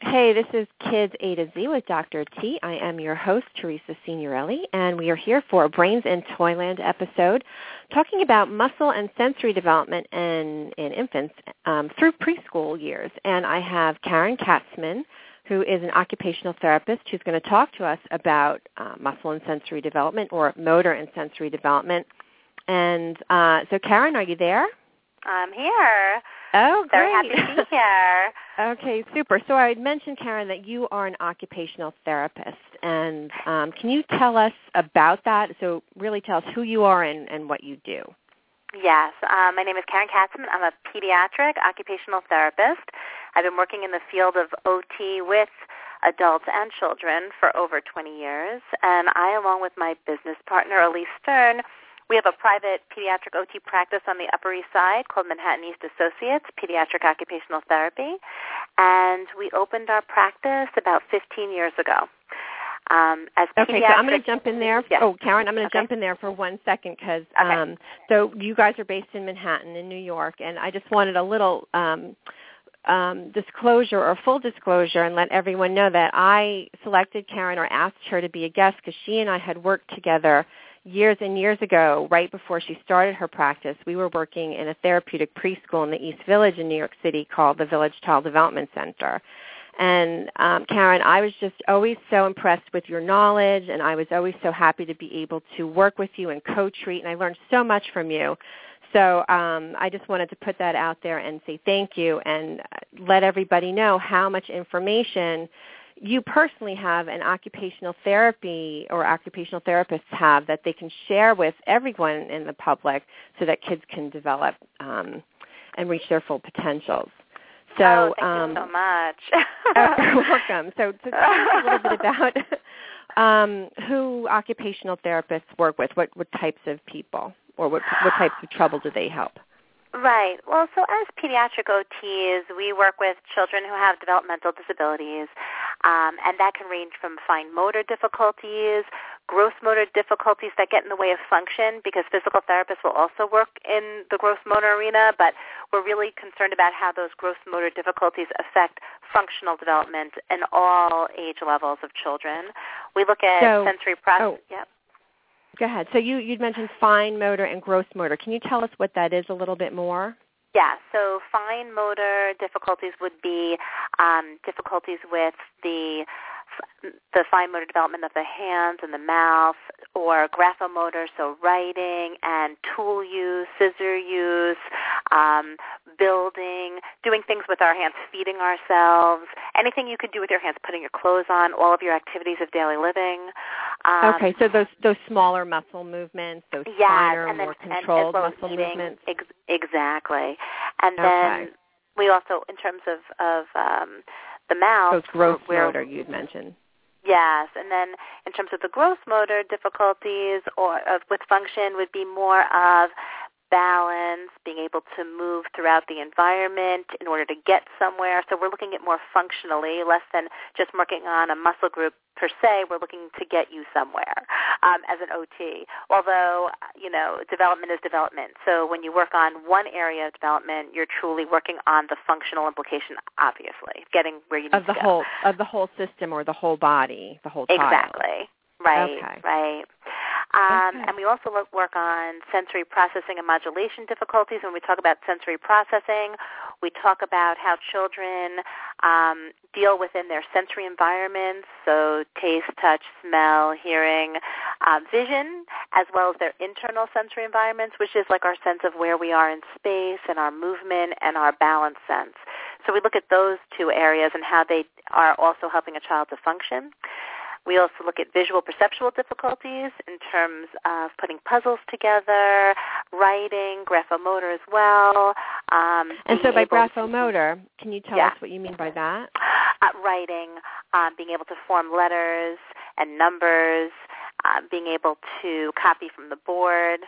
Hey, this is Kids A to Z with Dr. T. I am your host, Teresa Signorelli, and we are here for a Brains in Toyland episode talking about muscle and sensory development in, in infants um, through preschool years. And I have Karen Katzman, who is an occupational therapist who's going to talk to us about uh, muscle and sensory development or motor and sensory development. And uh, so, Karen, are you there? I'm here. Oh, great. Very happy to be here. okay, super. So I had mentioned, Karen, that you are an occupational therapist. And um, can you tell us about that? So really tell us who you are and, and what you do. Yes. Um, my name is Karen Katzman. I'm a pediatric occupational therapist. I've been working in the field of OT with adults and children for over 20 years. And I, along with my business partner, Elise Stern, we have a private pediatric OT practice on the Upper East Side called Manhattan East Associates Pediatric Occupational Therapy, and we opened our practice about 15 years ago. Um, as okay, so I'm going to jump in there. Yes. Oh, Karen, I'm going to okay. jump in there for one second because okay. um, so you guys are based in Manhattan, in New York, and I just wanted a little um, um, disclosure or full disclosure and let everyone know that I selected Karen or asked her to be a guest because she and I had worked together years and years ago, right before she started her practice, we were working in a therapeutic preschool in the East Village in New York City called the Village Child Development Center. And um, Karen, I was just always so impressed with your knowledge, and I was always so happy to be able to work with you and co-treat, and I learned so much from you. So um, I just wanted to put that out there and say thank you and let everybody know how much information you personally have an occupational therapy or occupational therapists have that they can share with everyone in the public so that kids can develop um, and reach their full potentials. So, oh, thank um, you so much. uh, you're welcome. So, to tell us a little bit about um, who occupational therapists work with, what, what types of people, or what, what types of trouble do they help? Right. Well, so as pediatric OTs, we work with children who have developmental disabilities, um, and that can range from fine motor difficulties, gross motor difficulties that get in the way of function, because physical therapists will also work in the gross motor arena, but we're really concerned about how those gross motor difficulties affect functional development in all age levels of children. We look at so, sensory process. Oh. Yep. Go ahead. So you you'd mentioned fine motor and gross motor. Can you tell us what that is a little bit more? Yeah, so fine motor difficulties would be um, difficulties with the the fine motor development of the hands and the mouth, or graphomotor, so writing and tool use, scissor use, um, building, doing things with our hands, feeding ourselves, anything you could do with your hands, putting your clothes on, all of your activities of daily living. Um, okay, so those those smaller muscle movements, those yes, finer, and then, more and controlled well as muscle eating, movements. Ex- exactly, and then we also, in terms of of um, the mouth, Those gross we're- motor you'd mentioned. Yes, and then in terms of the gross motor difficulties or of, with function would be more of balance, being able to move throughout the environment in order to get somewhere. So we're looking at more functionally, less than just working on a muscle group per se. We're looking to get you somewhere um, as an OT. Although, you know, development is development. So when you work on one area of development, you're truly working on the functional implication, obviously, getting where you need Of the to whole of the whole system or the whole body, the whole child. Exactly. Right. Okay. Right. Um, Okay. And we also look, work on sensory processing and modulation difficulties. When we talk about sensory processing, we talk about how children um, deal within their sensory environments, so taste, touch, smell, hearing, uh, vision, as well as their internal sensory environments, which is like our sense of where we are in space and our movement and our balance sense. So we look at those two areas and how they are also helping a child to function. We also look at visual perceptual difficulties in terms of putting puzzles together, writing, graphomotor as well. Um, And so by able to- graphomotor, can you tell Yeah. us what you mean by that? uh, writing, um, being able to form letters and numbers, uh, being able to copy from the board,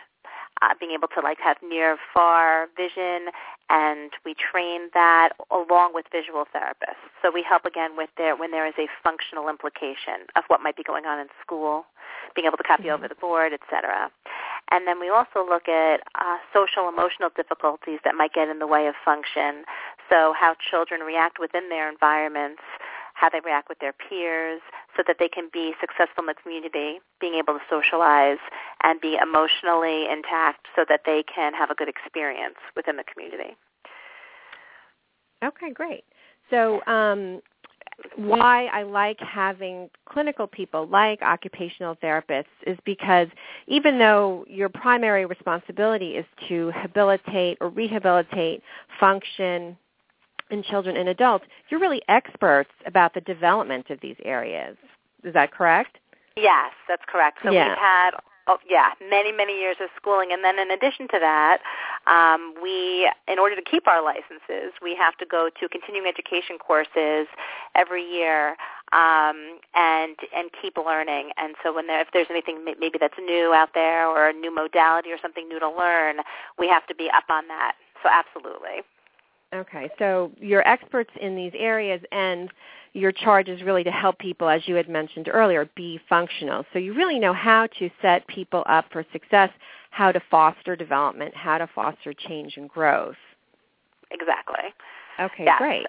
uh, being able to like have near far vision, and we train that along with visual therapists. So we help again with there when there is a functional implication of what might be going on in school, being able to copy Mhm. over the board, etc. And then we also look at uh, social emotional difficulties that might get in the way of function. So how children react within their environments how they react with their peers, so that they can be successful in the community, being able to socialize and be emotionally intact so that they can have a good experience within the community. Okay, great. So um, why I like having clinical people like occupational therapists is because even though your primary responsibility is to habilitate or rehabilitate function in children and adults, you're really experts about the development of these areas. Is that correct? Yes, that's correct. So yeah. we've had oh, yeah, many, many years of schooling. And then in addition to that, um, we, in order to keep our licenses, we have to go to continuing education courses every year um, and and keep learning. And so when there, if there's anything maybe that's new out there or a new modality or something new to learn, we have to be up on that. So absolutely. Okay, so you're experts in these areas, and your charge is really to help people, as you had mentioned earlier, be functional. So you really know how to set people up for success, how to foster development, how to foster change and growth. Exactly. Okay, yes. great.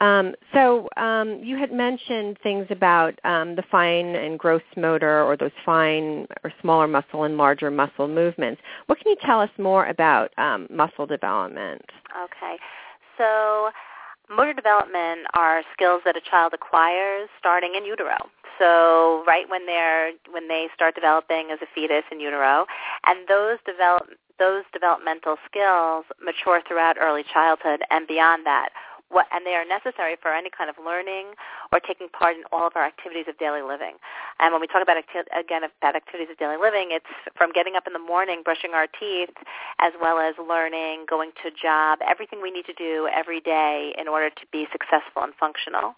Um, so um, you had mentioned things about um, the fine and gross motor or those fine or smaller muscle and larger muscle movements. What can you tell us more about um, muscle development? Okay. So motor development are skills that a child acquires starting in utero. So right when they're when they start developing as a fetus in utero, and those develop those developmental skills mature throughout early childhood and beyond that what, and they are necessary for any kind of learning or taking part in all of our activities of daily living. And when we talk about acti- again about activities of daily living, it's from getting up in the morning, brushing our teeth, as well as learning, going to job, everything we need to do every day in order to be successful and functional.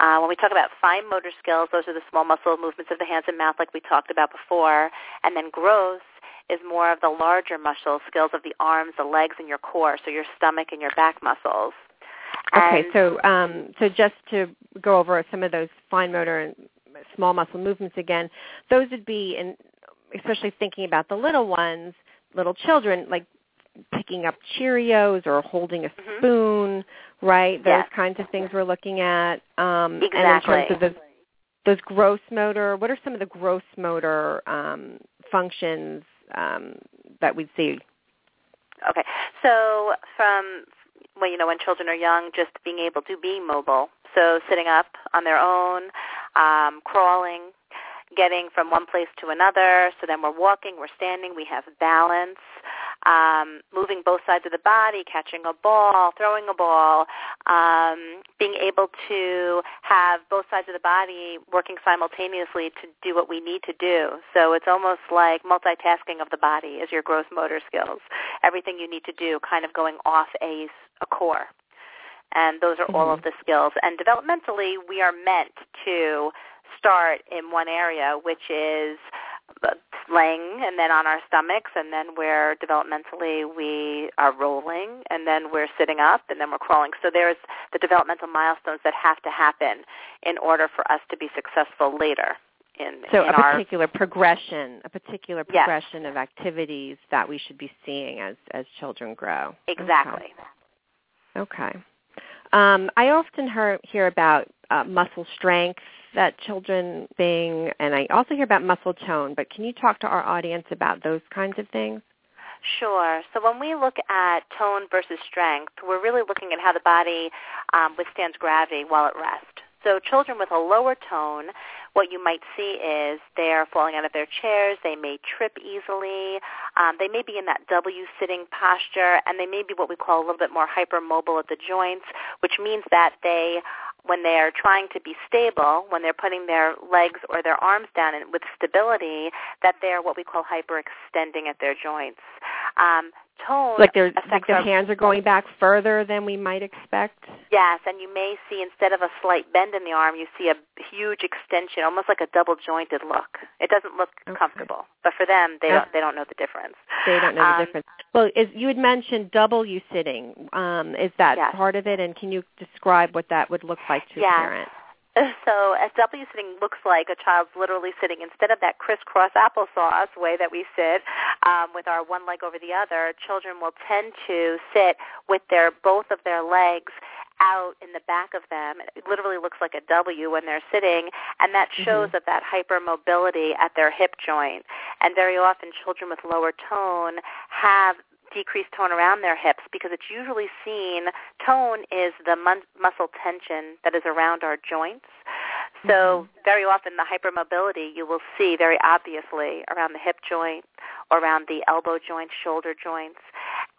Uh, when we talk about fine motor skills, those are the small muscle movements of the hands and mouth, like we talked about before, and then gross is more of the larger muscle skills of the arms, the legs, and your core, so your stomach and your back muscles. Okay, so um, so just to go over some of those fine motor and small muscle movements again, those would be, and especially thinking about the little ones, little children, like picking up Cheerios or holding a mm-hmm. spoon, right? Those yes. kinds of things we're looking at. Um, exactly. And in terms of those, those gross motor, what are some of the gross motor um, functions um, that we'd see? Okay, so from when you know when children are young, just being able to be mobile. So sitting up on their own, um, crawling, getting from one place to another. So then we're walking, we're standing, we have balance, um, moving both sides of the body, catching a ball, throwing a ball, um, being able to have both sides of the body working simultaneously to do what we need to do. So it's almost like multitasking of the body is your gross motor skills. Everything you need to do kind of going off a, a core. And those are mm-hmm. all of the skills. And developmentally, we are meant to start in one area, which is laying and then on our stomachs and then we're developmentally we are rolling and then we're sitting up and then we're crawling. So there's the developmental milestones that have to happen in order for us to be successful later. In, so in a our, particular progression, a particular yes. progression of activities that we should be seeing as as children grow. Exactly. Okay. okay. Um, I often hear, hear about uh, muscle strength that children being, and I also hear about muscle tone, but can you talk to our audience about those kinds of things? Sure. So when we look at tone versus strength, we're really looking at how the body um, withstands gravity while at rest. So children with a lower tone, what you might see is they're falling out of their chairs, they may trip easily, um, they may be in that W sitting posture, and they may be what we call a little bit more hypermobile at the joints, which means that they when they're trying to be stable, when they're putting their legs or their arms down with stability, that they're what we call hyperextending at their joints. Um, tone like their like their our, hands are going back further than we might expect. Yes, and you may see instead of a slight bend in the arm, you see a huge extension, almost like a double jointed look. It doesn't look okay. comfortable, but for them, they don't they don't know the difference. They don't know um, the difference. Well, is, you had mentioned W sitting. Um, is that yes. part of it? And can you describe what that would look like to yes. a parent? So a W sitting looks like a child's literally sitting instead of that crisscross applesauce way that we sit um, with our one leg over the other. Children will tend to sit with their both of their legs out in the back of them. It literally looks like a W when they're sitting, and that shows Mhm. that that hypermobility at their hip joint. And very often children with lower tone have decreased tone around their hips because it's usually seen tone is the mun- muscle tension that is around our joints. So mm-hmm. very often the hypermobility you will see very obviously around the hip joint, around the elbow joint, shoulder joints.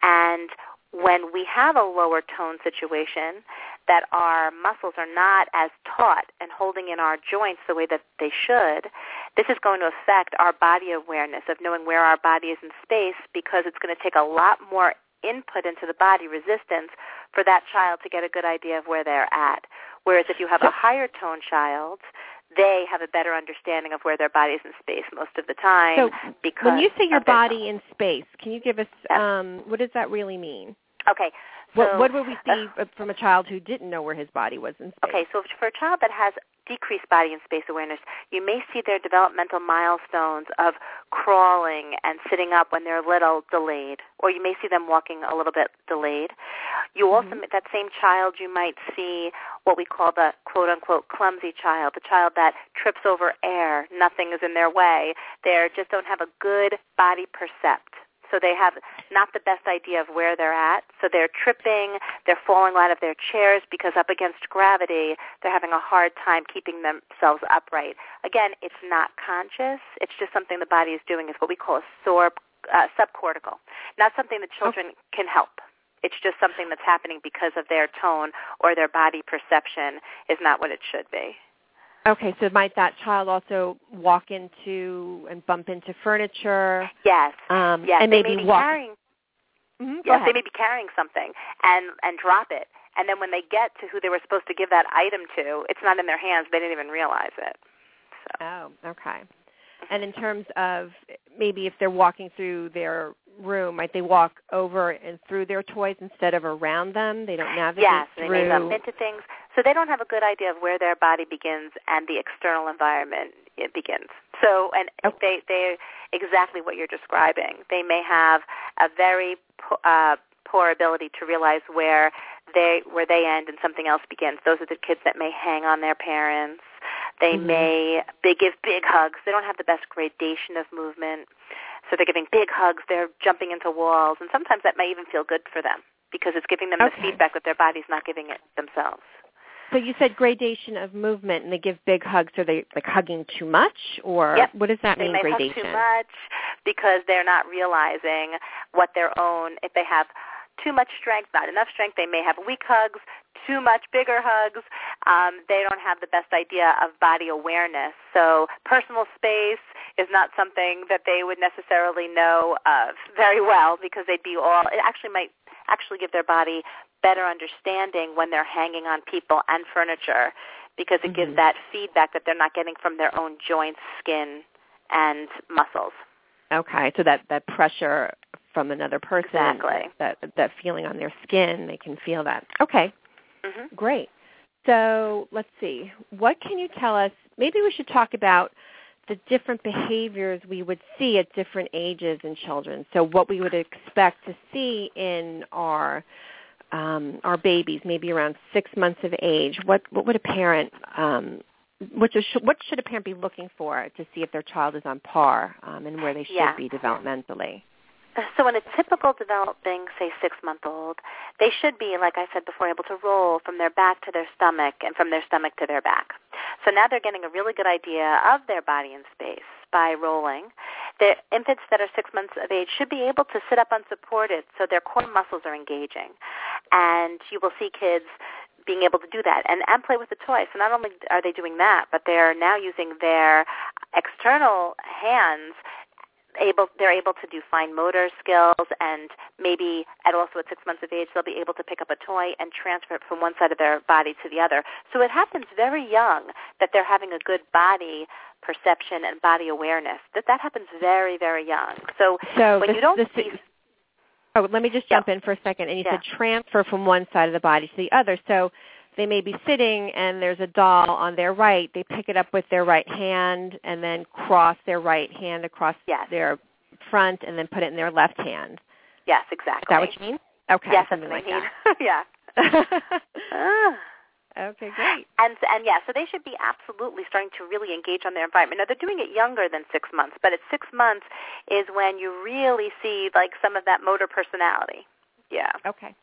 And when we have a lower tone situation, that our muscles are not as taut and holding in our joints the way that they should, this is going to affect our body awareness of knowing where our body is in space because it's going to take a lot more input into the body resistance for that child to get a good idea of where they're at. Whereas if you have a higher tone child, they have a better understanding of where their body is in space most of the time. So because when you say your body in space, can you give us um, what does that really mean? Okay. What, so- what would we see from a child who didn't know where his body was in space? Okay, so for a child that has decreased body and space awareness, you may see their developmental milestones of crawling and sitting up when they're a little delayed, or you may see them walking a little bit delayed. You also, Mhm. that same child, you might see what we call the quote unquote clumsy child, the child that trips over air, nothing is in their way. They just don't have a good body percept. So they have not the best idea of where they're at. So they're tripping, they're falling out of their chairs because up against gravity, they're having a hard time keeping themselves upright. Again, it's not conscious. It's just something the body is doing. It's what we call a sore, uh, subcortical. Not something that children can help. It's just something that's happening because of their tone or their body perception is not what it should be. Okay, so might that child also walk into and bump into furniture? Yes. Um, Yes. and they maybe may be walk. carrying Mhm, Yes, ahead. they may be carrying something and and drop it, and then when they get to who they were supposed to give that item to, it's not in their hands. They didn't even realize it. So Oh, okay. And in terms of maybe if they're walking through their room, might they walk over and through their toys instead of around them? They don't navigate yes, they through. may bump into things, so they don't have a good idea of where their body begins and the external environment it begins. So, and Okay. they they exactly what you're describing. They may have a very po- uh, poor ability to realize where they where they end and something else begins. Those are the kids that may hang on their parents. They Mhm. may they give big hugs. They don't have the best gradation of movement. So they're giving big hugs, they're jumping into walls, and sometimes that may even feel good for them because it's giving them Okay. the feedback that their body's not giving it themselves. So you said gradation of movement, and they give big hugs. Are they like hugging too much, or Yep. what does that they mean? may gradation. hug too much because they're not realizing what their own if they have too much strength not enough strength they may have weak hugs too much bigger hugs um, they don't have the best idea of body awareness so personal space is not something that they would necessarily know of very well because they'd be all it actually might actually give their body better understanding when they're hanging on people and furniture because it gives Mhm. that feedback that they're not getting from their own joints, skin, and muscles. Okay, so that that pressure from another person, Exactly. that that feeling on their skin, they can feel that. Okay, hmm great. So let's see. What can you tell us? Maybe we should talk about the different behaviors we would see at different ages in children. So what we would expect to see in our um, our babies, maybe around six months of age. What what would a parent um, what should, what should a parent be looking for to see if their child is on par um, and where they should Yeah. be developmentally? So in a typical developing, say, six-month-old, they should be, like I said before, able to roll from their back to their stomach and from their stomach to their back. So now they're getting a really good idea of their body in space by rolling. The infants that are six months of age should be able to sit up unsupported so their core muscles are engaging. And you will see kids being able to do that and, and play with the toy. So not only are they doing that, but they're now using their external hands able they're able to do fine motor skills and maybe at also at six months of age they'll be able to pick up a toy and transfer it from one side of their body to the other. So it happens very young that they're having a good body perception and body awareness. That that happens very, very young. So So when this, you don't this see Oh, let me just Yeah. jump in for a second. And you Yeah. said transfer from one side of the body to the other. So they may be sitting and there's a doll on their right. They pick it up with their right hand and then cross their right hand across Yes. their front and then put it in their left hand. yes, exactly. Is that what you mean? Okay. Yes, that's something what like I mean. that. yeah. ah. Okay, great. And and yeah, so they should be absolutely starting to really engage on their environment. Now they're doing it younger than six months, but at six months is when you really see like some of that motor personality. Yeah. Okay.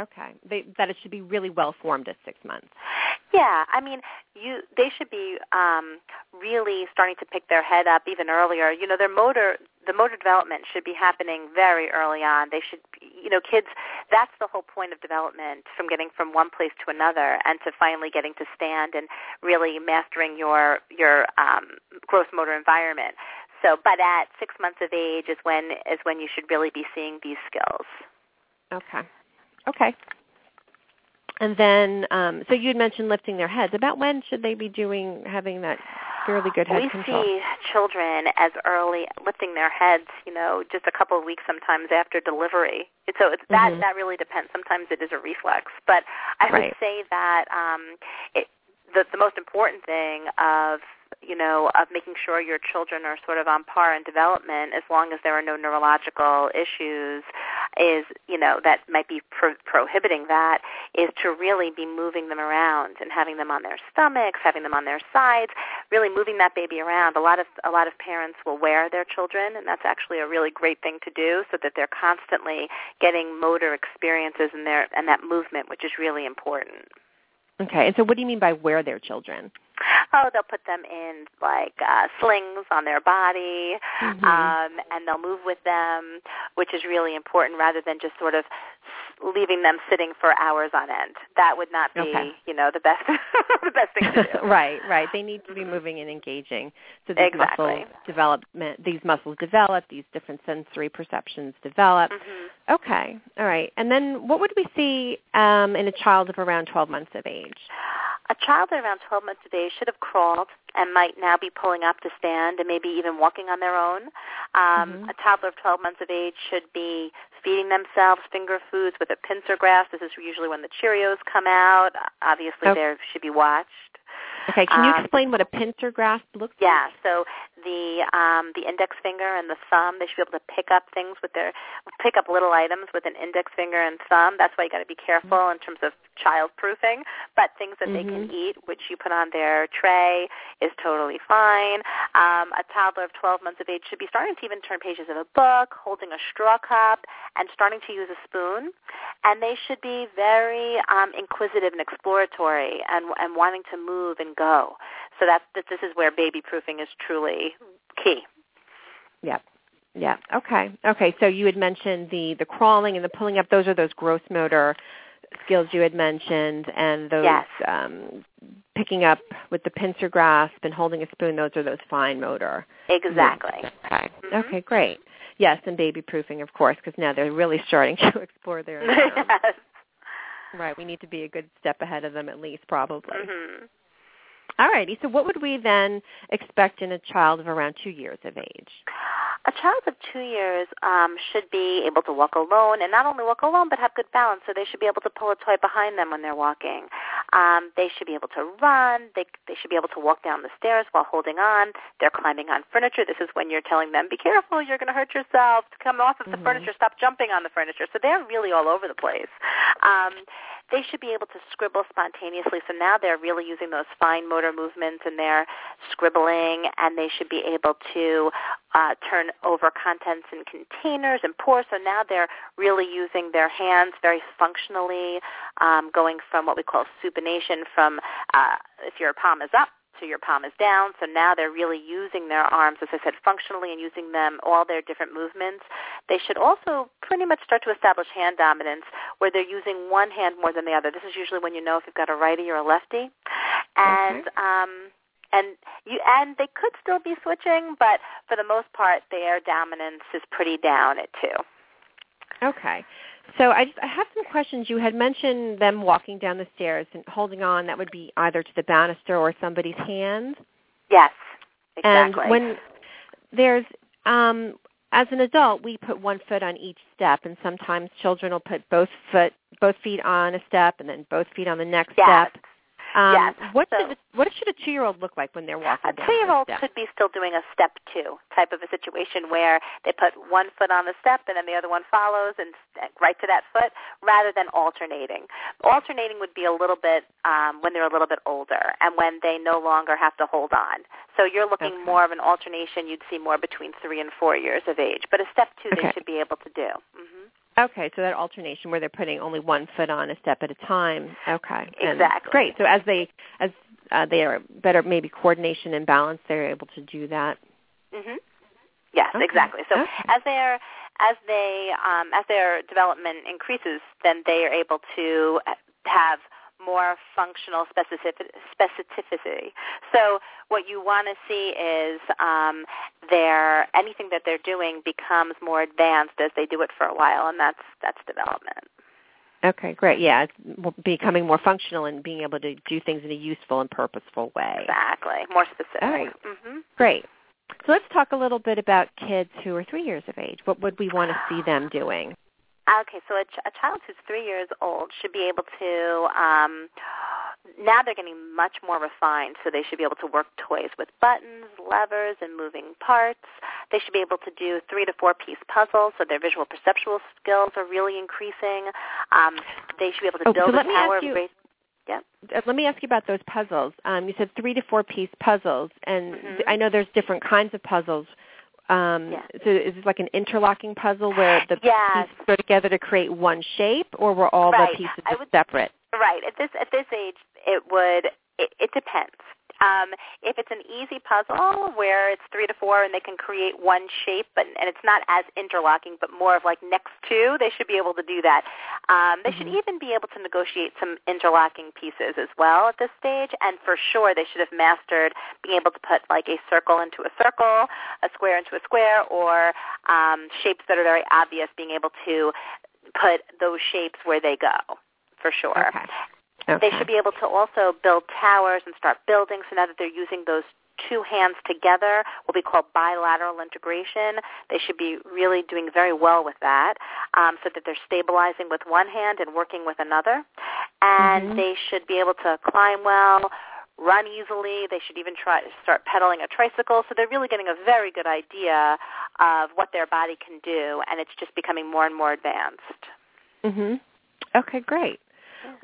Okay. They, that it should be really well formed at six months. Yeah, I mean, you they should be um, really starting to pick their head up even earlier. You know, their motor the motor development should be happening very early on. They should, you know, kids. That's the whole point of development, from getting from one place to another, and to finally getting to stand and really mastering your your um, gross motor environment. So, but at six months of age is when is when you should really be seeing these skills. Okay. Okay. And then, um, so you had mentioned lifting their heads. About when should they be doing having that fairly good head we control? see children as early lifting their heads, you know, just a couple of weeks sometimes after delivery. So it's, that Mhm. that really depends. Sometimes it is a reflex, but I would say that um, it, the the most important thing of you know of making sure your children are sort of on par in development, as long as there are no neurological issues, is you know that might be pro- prohibiting that is to really be moving them around and having them on their stomachs, having them on their sides, really moving that baby around. A lot of a lot of parents will wear their children, and that's actually a really great thing to do, so that they're constantly getting motor experiences in their and that movement, which is really important. Okay. And so, what do you mean by wear their children? Oh, they'll put them in like uh, slings on their body, Mhm. um, and they'll move with them, which is really important, rather than just sort of leaving them sitting for hours on end. That would not be, Okay. you know, the best the best thing to do. right, right. They need to be moving and engaging. So these Exactly. muscles development, these muscles develop, these different sensory perceptions develop. hmm Okay, all right. And then, what would we see um, in a child of around 12 months of age? A child at around 12 months of age should have crawled and might now be pulling up to stand and maybe even walking on their own. Um, Mhm. A toddler of 12 months of age should be feeding themselves finger foods with a pincer grasp. This is usually when the Cheerios come out. Obviously, Oh. they should be watched. Okay, can you Um, explain what a pincer grasp looks Yeah, so the um, the index finger and the thumb, they should be able to pick up things with their pick up little items with an index finger and thumb. That's why you got to be careful in terms of child proofing. But things that they can Mhm. eat, which you put on their tray, is totally fine. Um, a toddler of 12 months of age should be starting to even turn pages of a book, holding a straw cup, and starting to use a spoon. And they should be very um, inquisitive and exploratory, and and wanting to move and go. So that's that. This is where baby proofing is truly key. Yep. Yeah. Okay. Okay. So you had mentioned the the crawling and the pulling up. Those are those gross motor skills you had mentioned, and those Yes. um, picking up with the pincer grasp and holding a spoon. Those are those fine motor. Exactly. Okay. Mhm. Okay. Great. Yes, and baby proofing, of course, because now they're really starting to explore their environment. yes. right. We need to be a good step ahead of them, at least, probably. hmm All righty. So, what would we then expect in a child of around two years of age? A child of two years um, should be able to walk alone, and not only walk alone, but have good balance. So they should be able to pull a toy behind them when they're walking. Um, they should be able to run. They they should be able to walk down the stairs while holding on. They're climbing on furniture. This is when you're telling them, "Be careful, you're going to hurt yourself. Come off of the Mhm. furniture. Stop jumping on the furniture." So they're really all over the place. Um, they should be able to scribble spontaneously. So now they're really using those fine motor movements and they're scribbling, and they should be able to uh, turn over contents in containers and pour. So now they're really using their hands very functionally, um, going from what we call supination, from uh, if your palm is up to your palm is down. So now they're really using their arms, as I said, functionally and using them all their different movements. They should also pretty much start to establish hand dominance where they're using one hand more than the other. This is usually when you know if you've got a righty or a lefty. And um and you and they could still be switching, but for the most part their dominance is pretty down at two. Okay. So I, just, I have some questions. You had mentioned them walking down the stairs and holding on. That would be either to the banister or somebody's hand. Yes. Exactly. And when there's, um, as an adult, we put one foot on each step, and sometimes children will put both foot, both feet on a step, and then both feet on the next Yes. step. Um, Yes. What So- should a, what should a two-year-old look like when they're walking a two-year-old could be still doing a step two type of a situation where they put one foot on the step and then the other one follows and right to that foot, rather than alternating. Alternating would be a little bit um, when they're a little bit older and when they no longer have to hold on. So you're looking Okay. more of an alternation. You'd see more between three and four years of age, but a step two Okay. they should be able to do. hmm Okay, so that alternation where they're putting only one foot on a step at a time. Okay, And Exactly. great. So as they as uh, they are better, maybe coordination and balance, they're able to do that. hmm Yes, Okay. exactly. So Okay. as their as they um, as their development increases, then they are able to have more functional specificity. So what you want to see is um, their anything that they're doing becomes more advanced as they do it for a while, and that's that's development. Okay, great. Yeah, becoming more functional and being able to do things in a useful and purposeful way. Exactly, more specific. All right. hmm Great. So let's talk a little bit about kids who are three years of age. What would we want to see them doing? Okay, so a, ch- a child who's three years old should be able to. Um, now they're getting much more refined, so they should be able to work toys with buttons, levers, and moving parts. They should be able to do three to four piece puzzles, so their visual perceptual skills are really increasing. Um, they should be able to Oh, so build let a tower. you- raise- Uh, Let me ask you about those puzzles. Um, you said three to four piece puzzles, and Mhm. th- I know there's different kinds of puzzles. Um, Yeah. So is this like an interlocking puzzle where the Yes. pieces go together to create one shape, or were all Right. the pieces would- separate? Right. At this at this age, it would. It, it depends. Um, if it's an easy puzzle where it's three to four and they can create one shape, but and it's not as interlocking, but more of like next to, they should be able to do that. Um, they should Mhm. even be able to negotiate some interlocking pieces as well at this stage, and for sure they should have mastered being able to put like a circle into a circle, a square into a square, or um, shapes that are very obvious, being able to put those shapes where they go for sure. Okay. Okay. They should be able to also build towers and start building. So now that they're using those two hands together, what we call bilateral integration, they should be really doing very well with that, um, so that they're stabilizing with one hand and working with another. And Mhm. they should be able to climb well, run easily. They should even try to start pedaling a tricycle. So they're really getting a very good idea of what their body can do, and it's just becoming more and more advanced. hmm Okay, great.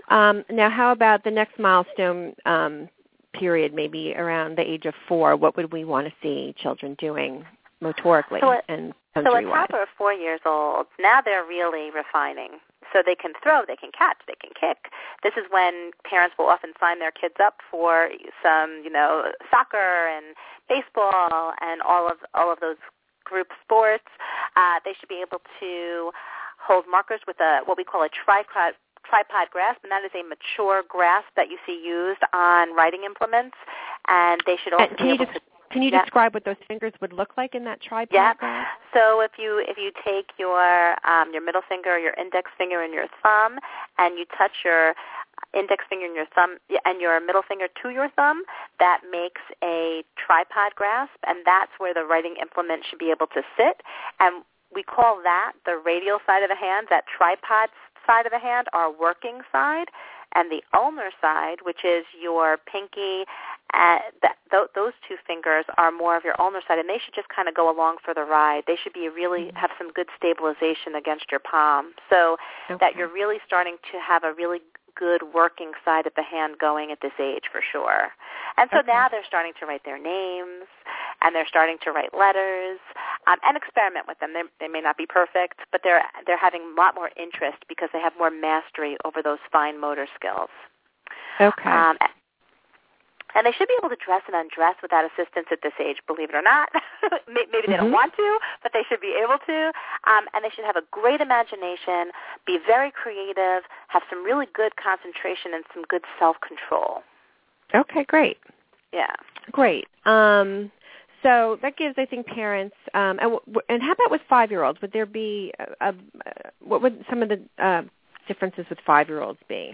Um, now, how about the next milestone um, period, maybe around the age of four? What would we want to see children doing motorically So a- and So a toddler of four years old, now they're really refining. So they can throw, they can catch, they can kick. This is when parents will often sign their kids up for some, you know, soccer and baseball and all of all of those group sports. Uh, they should be able to hold markers with a what we call a tripod tripod grasp, and that is a mature grasp that you see used on writing implements. And they should also be can you able to Can you Yeah. describe what those fingers would look like in that tripod? Yeah. So if you if you take your um, your middle finger, your index finger, and your thumb, and you touch your index finger and your thumb and your middle finger to your thumb, that makes a tripod grasp, and that's where the writing implement should be able to sit. And we call that the radial side of the hand, that tripod side of the hand, our working side, and the ulnar side, which is your pinky uh, that, th- those two fingers are more of your ulnar side, and they should just kind of go along for the ride. They should be really have some good stabilization against your palm, so that you're really starting to have a really good working side of the hand going at this age for sure. And so Okay. now they're starting to write their names, and they're starting to write letters, um, and experiment with them. They, they may not be perfect, but they're they're having a lot more interest because they have more mastery over those fine motor skills. Okay. Um, and they should be able to dress and undress without assistance at this age, believe it or not. Maybe they Mhm. don't want to, but they should be able to. Um, and they should have a great imagination, be very creative, have some really good concentration and some good self-control. okay, great. Yeah. Great. Um, so that gives, I think, parents. Um, and, and how about with five-year-olds? Would there be a, a, what would some of the uh, differences with five-year-olds be?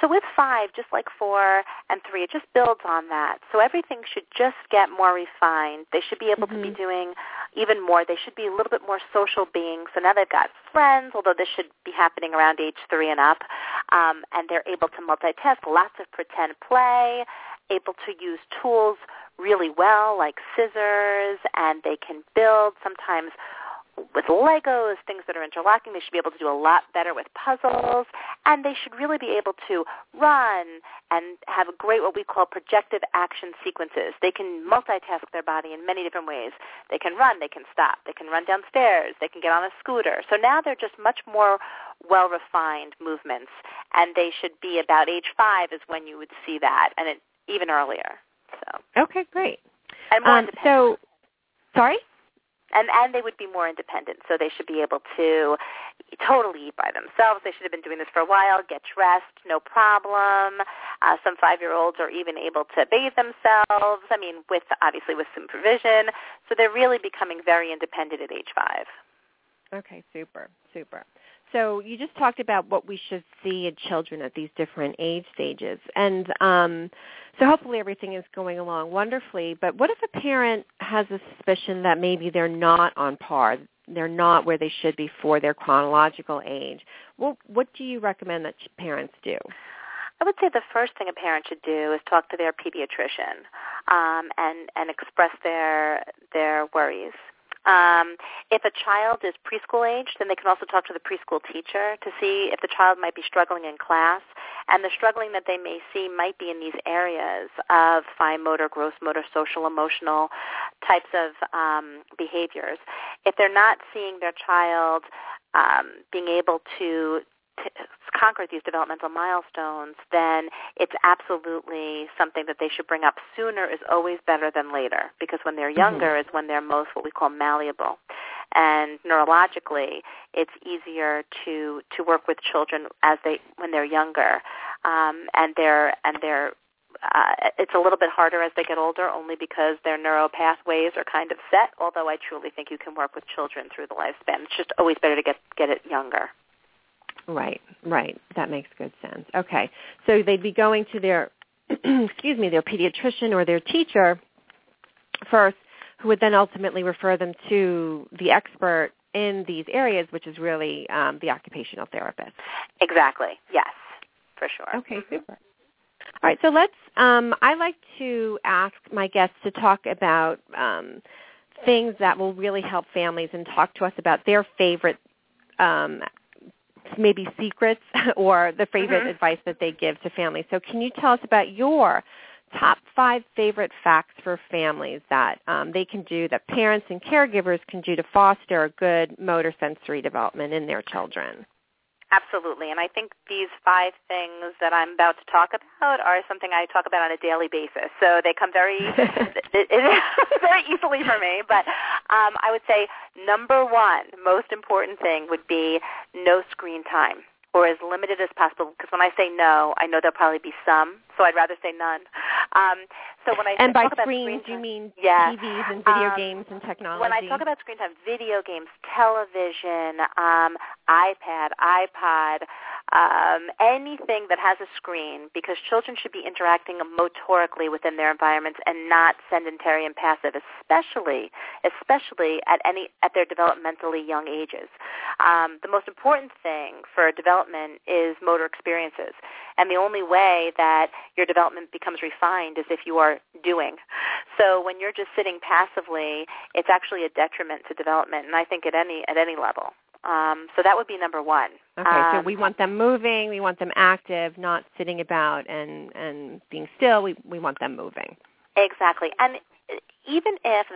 So with five, just like four and three, it just builds on that. So everything should just get more refined. They should be able to be Mhm. doing even more. They should be a little bit more social beings. So now they've got friends, although this should be happening around age three and up. Um, and they're able to multitask, lots of pretend play, able to use tools really well, like scissors, and they can build sometimes with Legos, things that are interlocking. They should be able to do a lot better with puzzles, and they should really be able to run and have a great what we call projective action sequences. They can multitask their body in many different ways. They can run, they can stop, they can run downstairs, they can get on a scooter. So now they're just much more well-refined movements, and they should be about age five is when you would see that, and it, even earlier. So okay, great. And more um, so, sorry and and they would be more independent. So they should be able to totally eat by themselves. They should have been doing this for a while. Get dressed, no problem. Uh, some five-year-olds are even able to bathe themselves. I mean, with obviously with supervision. So they're really becoming very independent at age five. Okay, super, super. So you just talked about what we should see in children at these different age stages, and um, so hopefully everything is going along wonderfully. But what if a parent has a suspicion that maybe they're not on par, they're not where they should be for their chronological age? Well, what do you recommend that parents do? I would say the first thing a parent should do is talk to their pediatrician um, and and express their their worries. Um, if a child is preschool age, then they can also talk to the preschool teacher to see if the child might be struggling in class. And the struggling that they may see might be in these areas of fine motor, gross motor, social, emotional types of um, behaviors. If they're not seeing their child um, being able to to conquer these developmental milestones, then it's absolutely something that they should bring up sooner is always better than later because when they're younger mm-hmm. is when they're most what we call malleable. And neurologically, it's easier to to work with children as they when they're younger, um, and they're and they're uh, it's a little bit harder as they get older only because their neural pathways are kind of set, although I truly think you can work with children through the lifespan. It's just always better to get, get it younger. Right, right. That makes good sense. Okay. So they'd be going to their excuse me, their pediatrician or their teacher first, who would then ultimately refer them to the expert in these areas, which is really um, the occupational therapist. Exactly. Yes, for sure. Okay, super. All right, so let's. Um, I like to ask my guests to talk about um, things that will really help families and talk to us about their favorite um, maybe secrets or the favorite mm-hmm. advice that they give to families. So can you tell us about your top five favorite facts for families that um, they can do, that parents and caregivers can do to foster a good motor sensory development in their children? Absolutely. And I think these five things that I'm about to talk about are something I talk about on a daily basis. So they come very very easily for me. But um, I would say number one, most important thing would be no screen time or as limited as possible. Because when I say no, I know there'll probably be some, so I'd rather say none. Um, so when I and by talk screens, about screen you mean yeah. TVs and video um, games and technology? When I talk about screen time, video games, television, um, iPad, iPod, um, anything that has a screen, because children should be interacting motorically within their environments and not sedentary and passive, especially especially at any at their developmentally young ages. Um, the most important thing for development is motor experiences, and the only way that your development becomes refined is if you are doing. So when you're just sitting passively, it's actually a detriment to development, and I think at any at any level. Um, so that would be number one. Okay, um, so we want them moving, we want them active, not sitting about and and being still. We we want them moving. Exactly, and even if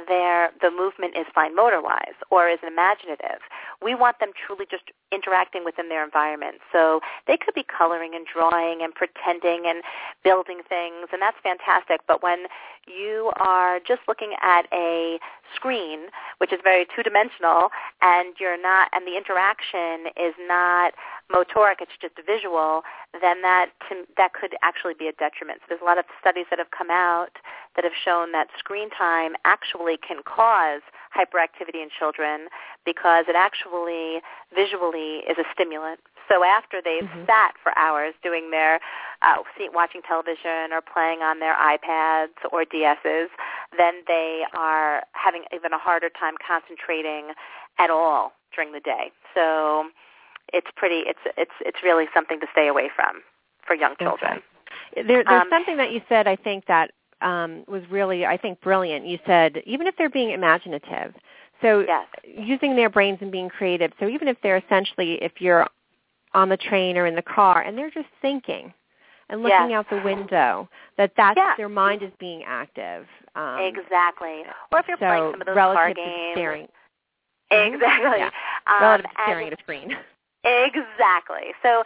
the movement is fine motor wise or is imaginative, we want them truly just interacting within their environment. So they could be coloring and drawing and pretending and building things, and that's fantastic. But when you are just looking at a screen, which is very two-dimensional, and you're not, and the interaction is not motoric, it's just visual, then that to, that could actually be a detriment. So there's a lot of studies that have come out that have shown that screen time actually can cause hyperactivity in children because it actually visually is a stimulant. So after they've mm-hmm. sat for hours doing their uh, watching television or playing on their iPads or DSs, then they are having even a harder time concentrating at all during the day. So it's pretty it's it's it's really something to stay away from for young children. There, there's um, something that you said. I think that um, was really, I think, brilliant. You said even if they're being imaginative, so yes. using their brains and being creative. So even if they're essentially, if you're on the train or in the car and they're just thinking and looking yes. out the window, that that's yes. their mind is being active. Um, exactly. Or if you're so playing some of those car games. Staring. Exactly. Yeah. Um, relative to staring at a screen. Exactly. So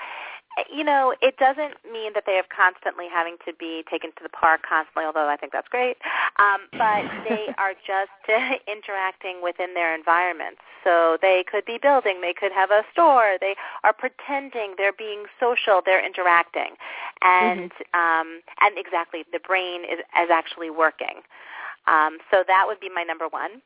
you know, it doesn't mean that they are constantly having to be taken to the park constantly, although I think that's great. Um, but they are just interacting within their environments. So they could be building, they could have a store, they are pretending they're being social, they're interacting, and mm-hmm. um, and exactly, the brain is is actually working. Um, so that would be my number one.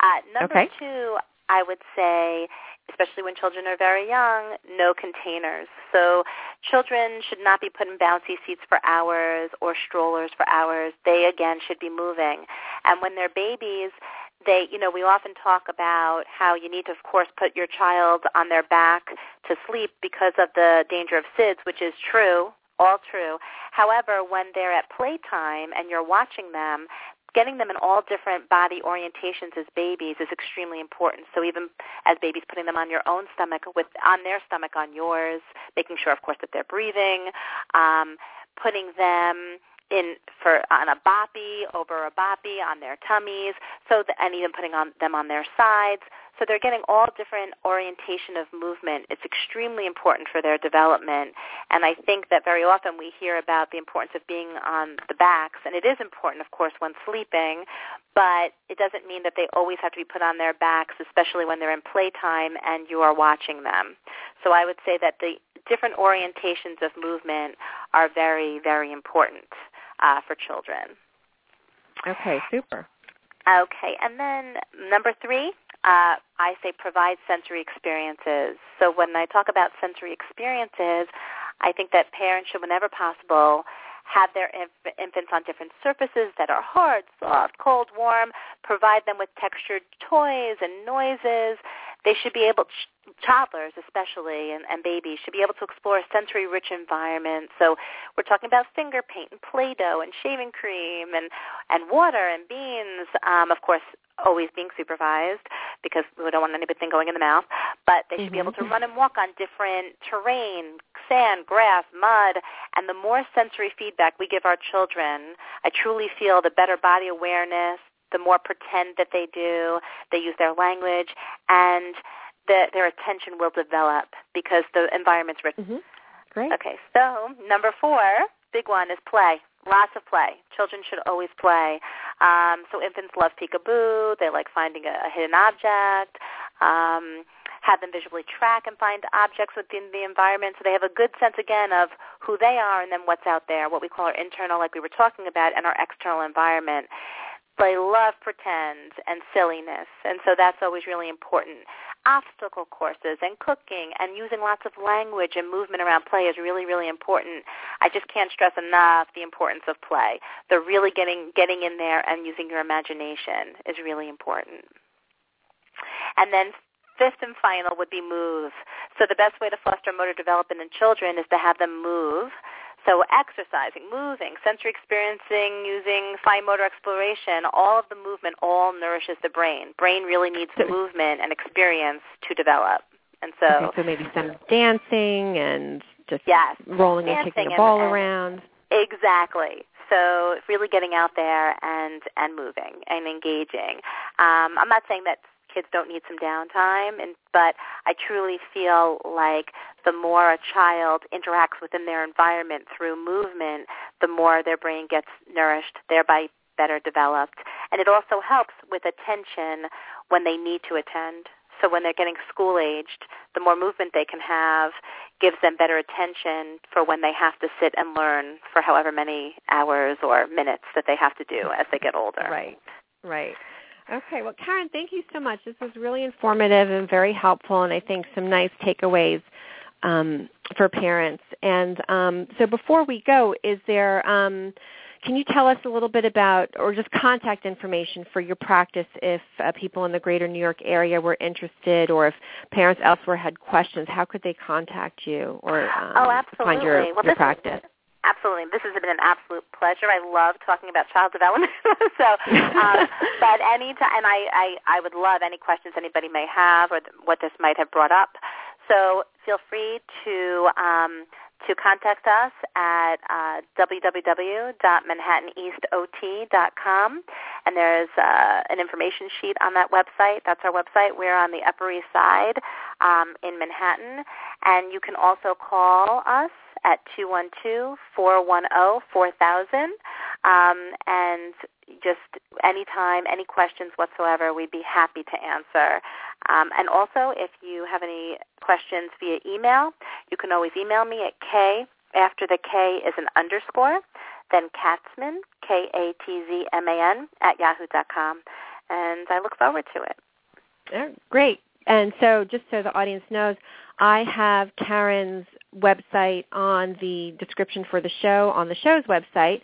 Uh, number okay. two, I would say especially when children are very young, no containers. So children should not be put in bouncy seats for hours or strollers for hours. They, again, should be moving. And when they're babies, they, you know, we often talk about how you need to, of course, put your child on their back to sleep because of the danger of SIDS, which is true, all true. However, when they're at playtime and you're watching them, getting them in all different body orientations as babies is extremely important. So even as babies, putting them on your own stomach, with on their stomach on yours, making sure, of course, that they're breathing, um, putting them in for on a boppy over a boppy on their tummies, so and even putting on them on their sides. So they're getting all different orientation of movement. It's extremely important for their development. And I think that very often we hear about the importance of being on the backs, and it is important, of course, when sleeping, but it doesn't mean that they always have to be put on their backs, especially when they're in playtime and you are watching them. So I would say that the different orientations of movement are very, very important uh, for children. Okay, super. Okay, and then number three, uh, I say provide sensory experiences. So when I talk about sensory experiences, I think that parents should, whenever possible, have their inf- infants on different surfaces that are hard, soft, cold, warm, provide them with textured toys and noises. They should be able, toddlers especially and, and babies should be able to explore a sensory rich environment. So we're talking about finger paint and Play-Doh and shaving cream and, and water and beans. Um, of course, always being supervised because we don't want anything going in the mouth. But they should mm-hmm. be able to run and walk on different terrain, sand, grass, mud. And the more sensory feedback we give our children, I truly feel the better body awareness, the more pretend that they do, they use their language, and the, their attention will develop because the environment's rich. Mm-hmm. Great. Okay, so number four, big one, is play. Lots of play. Children should always play. Um, so infants love peekaboo. They like finding a, a hidden object. Um, have them visually track and find objects within the environment so they have a good sense again of who they are and then what's out there, what we call our internal, like we were talking about, and our external environment. They love pretend and silliness, and so that's always really important. Obstacle courses and cooking and using lots of language and movement around play is really, really important. I just can't stress enough the importance of play. The really getting getting in there and using your imagination is really important. And then fifth and final would be move. So the best way to foster motor development in children is to have them move so exercising, moving, sensory experiencing, using fine motor exploration, all of the movement all nourishes the brain. Brain really needs movement and experience to develop. And so, okay, so maybe some dancing and just yes, rolling and kicking a ball and, around. Exactly. So really getting out there and and moving and engaging. Um, I'm not saying that kids don't need some downtime and but I truly feel like the more a child interacts within their environment through movement, the more their brain gets nourished, thereby better developed. And it also helps with attention when they need to attend. So when they're getting school aged, the more movement they can have gives them better attention for when they have to sit and learn for however many hours or minutes that they have to do as they get older. Right. Right. Okay. Well, Karen, thank you so much. This was really informative and very helpful, and I think some nice takeaways um, for parents. And um, so, before we go, is there? Um, can you tell us a little bit about, or just contact information for your practice if uh, people in the greater New York area were interested, or if parents elsewhere had questions? How could they contact you or um, oh, absolutely. find your, well, your practice? Absolutely. This has been an absolute pleasure. I love talking about child development. so, um, but any time, and I, I, I would love any questions anybody may have or what this might have brought up. So feel free to um, to contact us at uh, www.manhattaneastot.com. And there's uh, an information sheet on that website. That's our website. We're on the Upper East Side um, in Manhattan. And you can also call us at 212-410-4000. Um, and just anytime, any questions whatsoever, we'd be happy to answer. Um, and also, if you have any questions via email, you can always email me at k, after the K is an underscore, then Katzman, K-A-T-Z-M-A-N, at yahoo.com. And I look forward to it. Great. And so just so the audience knows, I have Karen's website on the description for the show on the show's website.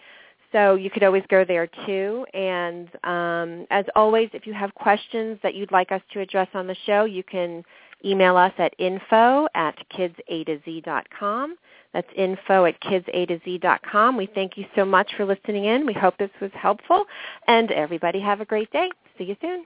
So you could always go there too. And um, as always, if you have questions that you'd like us to address on the show, you can email us at info at kidsa to z.com. That's info at kidsa to z.com. We thank you so much for listening in. We hope this was helpful. And everybody have a great day. See you soon.